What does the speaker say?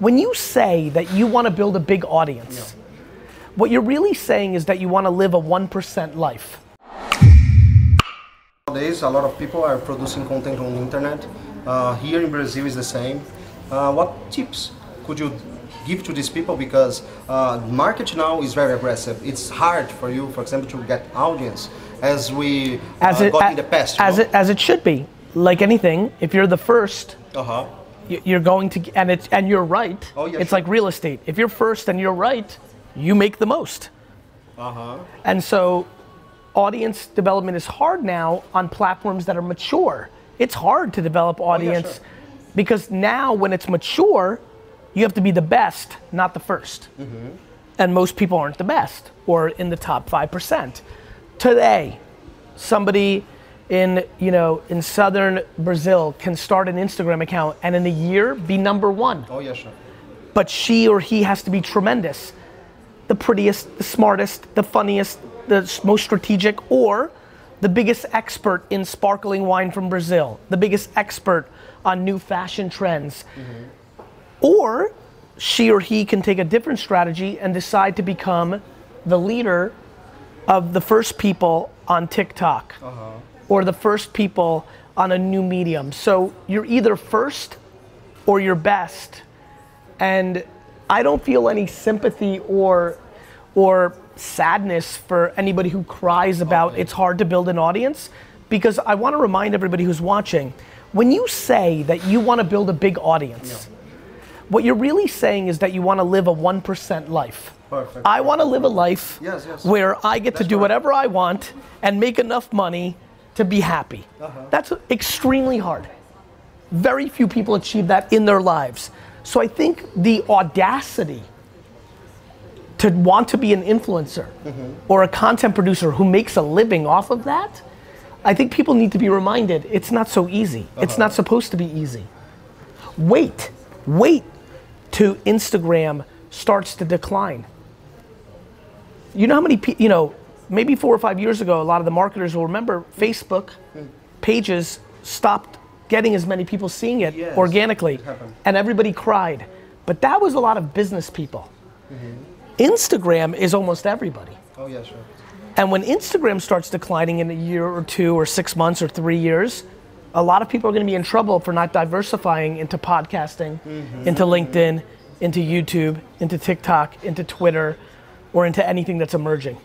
When you say that you want to build a big audience, what you're really saying is that you want to live a 1% life. Nowadays, a lot of people are producing content on the internet. Uh, here in Brazil is the same. Uh, what tips could you give to these people? Because uh, market now is very aggressive. It's hard for you, for example, to get audience as we As uh, it, got in the past. you as know? it, as it should be. Like anything, if you're the first, Uh-huh. You're going to, and it's, and you're right. Oh, yeah, it's sure. like real estate. If you're first and you're right, you make the most. Uh-huh. And so audience development is hard now on platforms that are mature. It's hard to develop audience Oh, sure. because now when it's mature, you have to be the best, not the 1st Mm-hmm. And most people aren't the best or in the top 5%. Today, somebody in, you know, in southern Brazil can start an Instagram account and in a year be number 1 Oh, yeah, sure. but she or he has to be tremendous. The prettiest, the smartest, the funniest, the most strategic, or the biggest expert in sparkling wine from Brazil, the biggest expert on new fashion trends. Mm-hmm. Or she or he can take a different strategy and decide to become the leader of the first people on TikTok uh-huh. Or the first people on a new medium. So you're either first or you're best and I don't feel any sympathy or or sadness for anybody who cries about it's hard to build an audience because I want to remind everybody who's watching when you say that you want to build a big audience what you're really saying is that you want to live a 1% life. Perfect. I want to live a life Yes, yes. where I get to do right. whatever I want and make enough money to be happy. Uh-huh. That's extremely hard. Very few people achieve that in their lives. So I think the audacity to want to be an influencer Mm-hmm. or a content producer who makes a living off of that, I think people need to be reminded it's not so easy. It's Uh-huh. not supposed to be easy. Wait, wait to Instagram starts to decline. You know how many people, you know, maybe four or five years ago, a lot of the marketers will remember Facebook pages stopped getting as many people seeing it Yes, organically. it. And everybody cried. But that was a lot of business people. Mm-hmm. Instagram is almost everybody. Oh, yeah, sure. And when Instagram starts declining in a year or two or six months or three years, a lot of people are going to be in trouble for not diversifying into podcasting, mm-hmm. into LinkedIn, into YouTube, into TikTok, into Twitter, or into anything that's emerging.